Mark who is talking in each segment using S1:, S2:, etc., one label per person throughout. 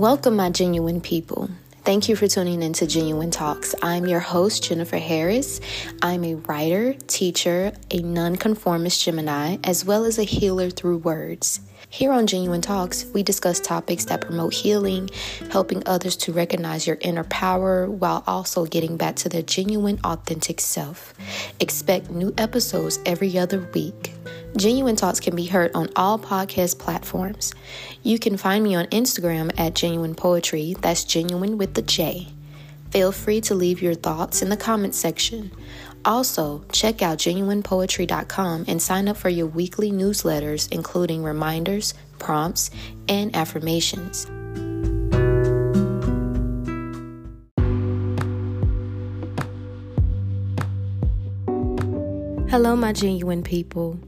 S1: Welcome, my genuine people. Thank you for tuning into Jenuine Talks. I'm your host, Jennifer Harris. I'm a writer, teacher, a nonconformist Gemini, as well as a healer through words. Here on Jenuine Talks, we discuss topics that promote healing, helping others to recognize your inner power while also getting back to their genuine, authentic self. Expect new episodes every other week. Jenuine Talks can be heard on all podcast platforms. You can find me on Instagram at Jenuine Poetry, that's genuine with the J. Feel free to leave your thoughts in the comment section. Also, check out jenuinepoetry.com and sign up for your weekly newsletters, including reminders, prompts, and affirmations. Hello, my genuine people.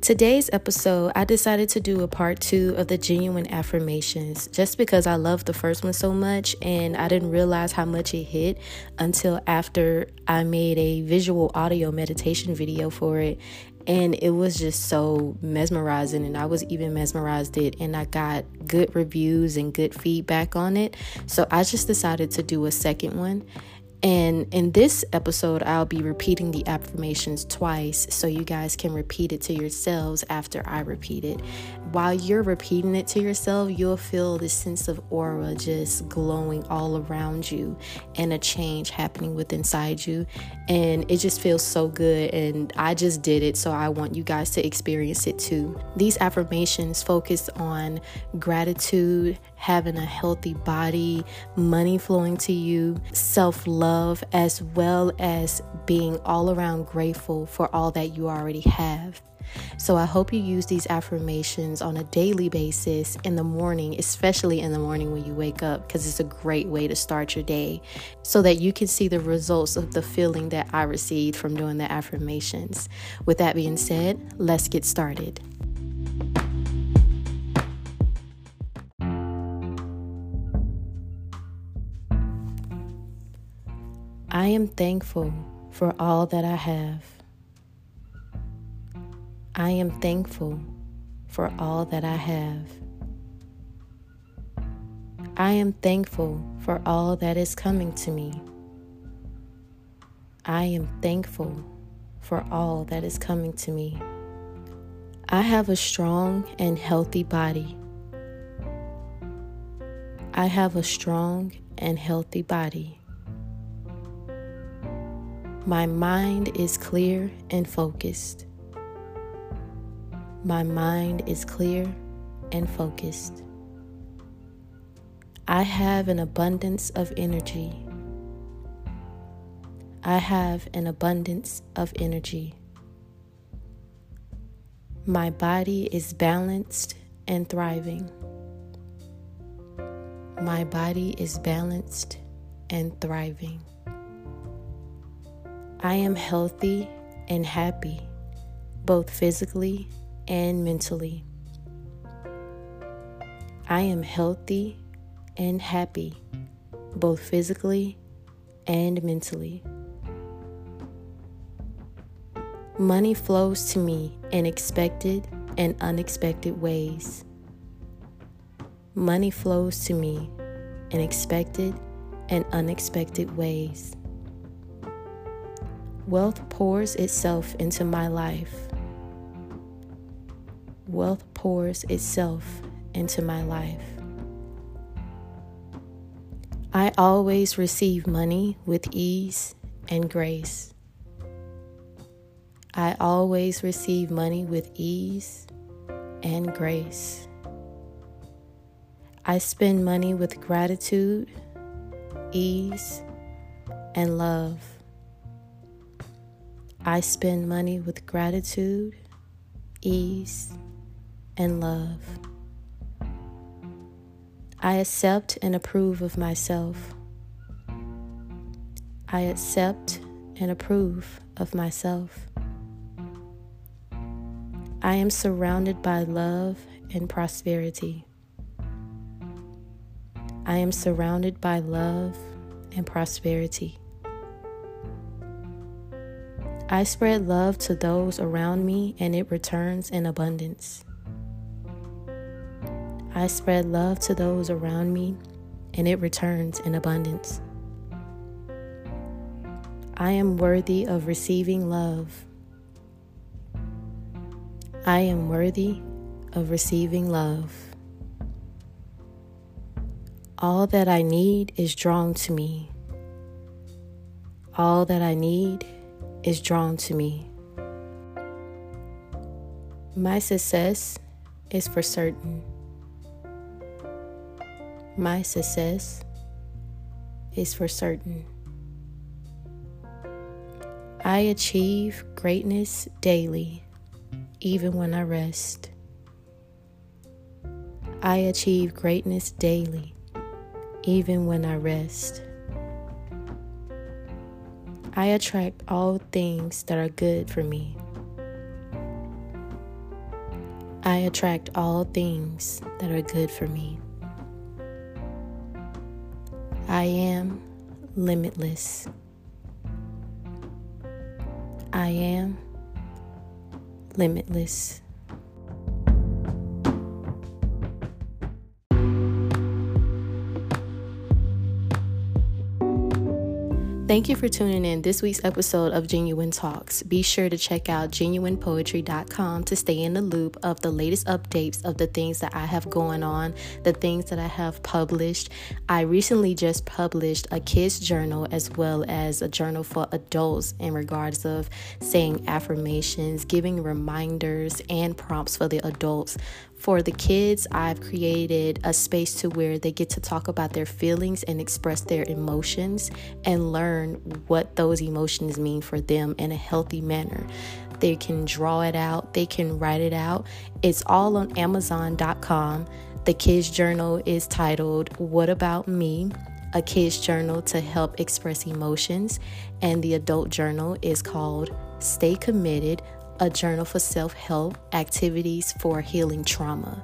S1: Today's episode, I decided to do a part two of the genuine affirmations just because I loved the first one so much and I didn't realize how much it hit until after I made a visual audio meditation video for it. And it was just so mesmerizing, and I was even mesmerized it, and I got good reviews and good feedback on it. So I just decided to do a second one. And in this episode, I'll be repeating the affirmations twice so you guys can repeat it to yourselves after I repeat it. While you're repeating it to yourself, you'll feel this sense of aura just glowing all around you and a change happening within inside you. And it just feels so good. And I just did it, so I want you guys to experience it too. These affirmations focus on gratitude, having a healthy body, money flowing to you, self love, as well as being all around grateful for all that you already have. So I hope you use these affirmations on a daily basis in the morning, especially in the morning when you wake up, because it's a great way to start your day so that you can see the results of the feeling that I received from doing the affirmations. With that being said, let's get started. I am thankful for all that I have. I am thankful for all that I have. I am thankful for all that is coming to me. I am thankful for all that is coming to me. I have a strong and healthy body. I have a strong and healthy body. My mind is clear and focused. My mind is clear and focused. I have an abundance of energy. I have an abundance of energy. My body is balanced and thriving. My body is balanced and thriving. I am healthy and happy, both physically and mentally. I am healthy and happy, both physically and mentally. Money flows to me in expected and unexpected ways. Money flows to me in expected and unexpected ways. Wealth pours itself into my life. Wealth pours itself into my life. I always receive money with ease and grace. I always receive money with ease and grace. I spend money with gratitude, ease, and love. I spend money with gratitude, ease, and love. I accept and approve of myself. I accept and approve of myself. I am surrounded by love and prosperity. I am surrounded by love and prosperity. I spread love to those around me and it returns in abundance. I spread love to those around me and it returns in abundance. I am worthy of receiving love. I am worthy of receiving love. All that I need is drawn to me. All that I need is drawn to me. My success is for certain. My success is for certain. I achieve greatness daily, even when I rest. I achieve greatness daily, even when I rest. I attract all things that are good for me. I attract all things that are good for me. I am limitless. I am limitless. Thank you for tuning in this week's episode of Jenuine Talks. Be sure to check out jenuinepoetry.com to stay in the loop of the latest updates of the things that I have going on, the things that I have published. I recently just published a kids journal as well as a journal for adults in regards of saying affirmations, giving reminders and prompts for the adults for the kids, I've created a space to where they get to talk about their feelings and express their emotions and learn what those emotions mean for them in a healthy manner. They can draw it out, they can write it out. It's all on Amazon.com. The kids' journal is titled What About Me? A kids' journal to help express emotions, and the adult journal is called Stay Committed a journal for self help activities for healing trauma.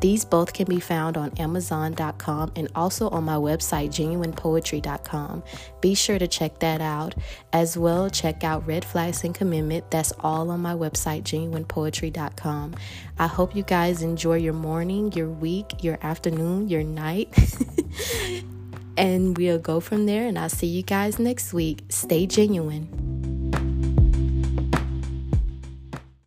S1: These both can be found on Amazon.com and also on my website, jenuinepoetry.com. Be sure to check that out. As well, check out Red Flags and Commitment. That's all on my website, jenuinepoetry.com. I hope you guys enjoy your morning, your week, your afternoon, your night. and we'll go from there. And I'll see you guys next week. Stay genuine.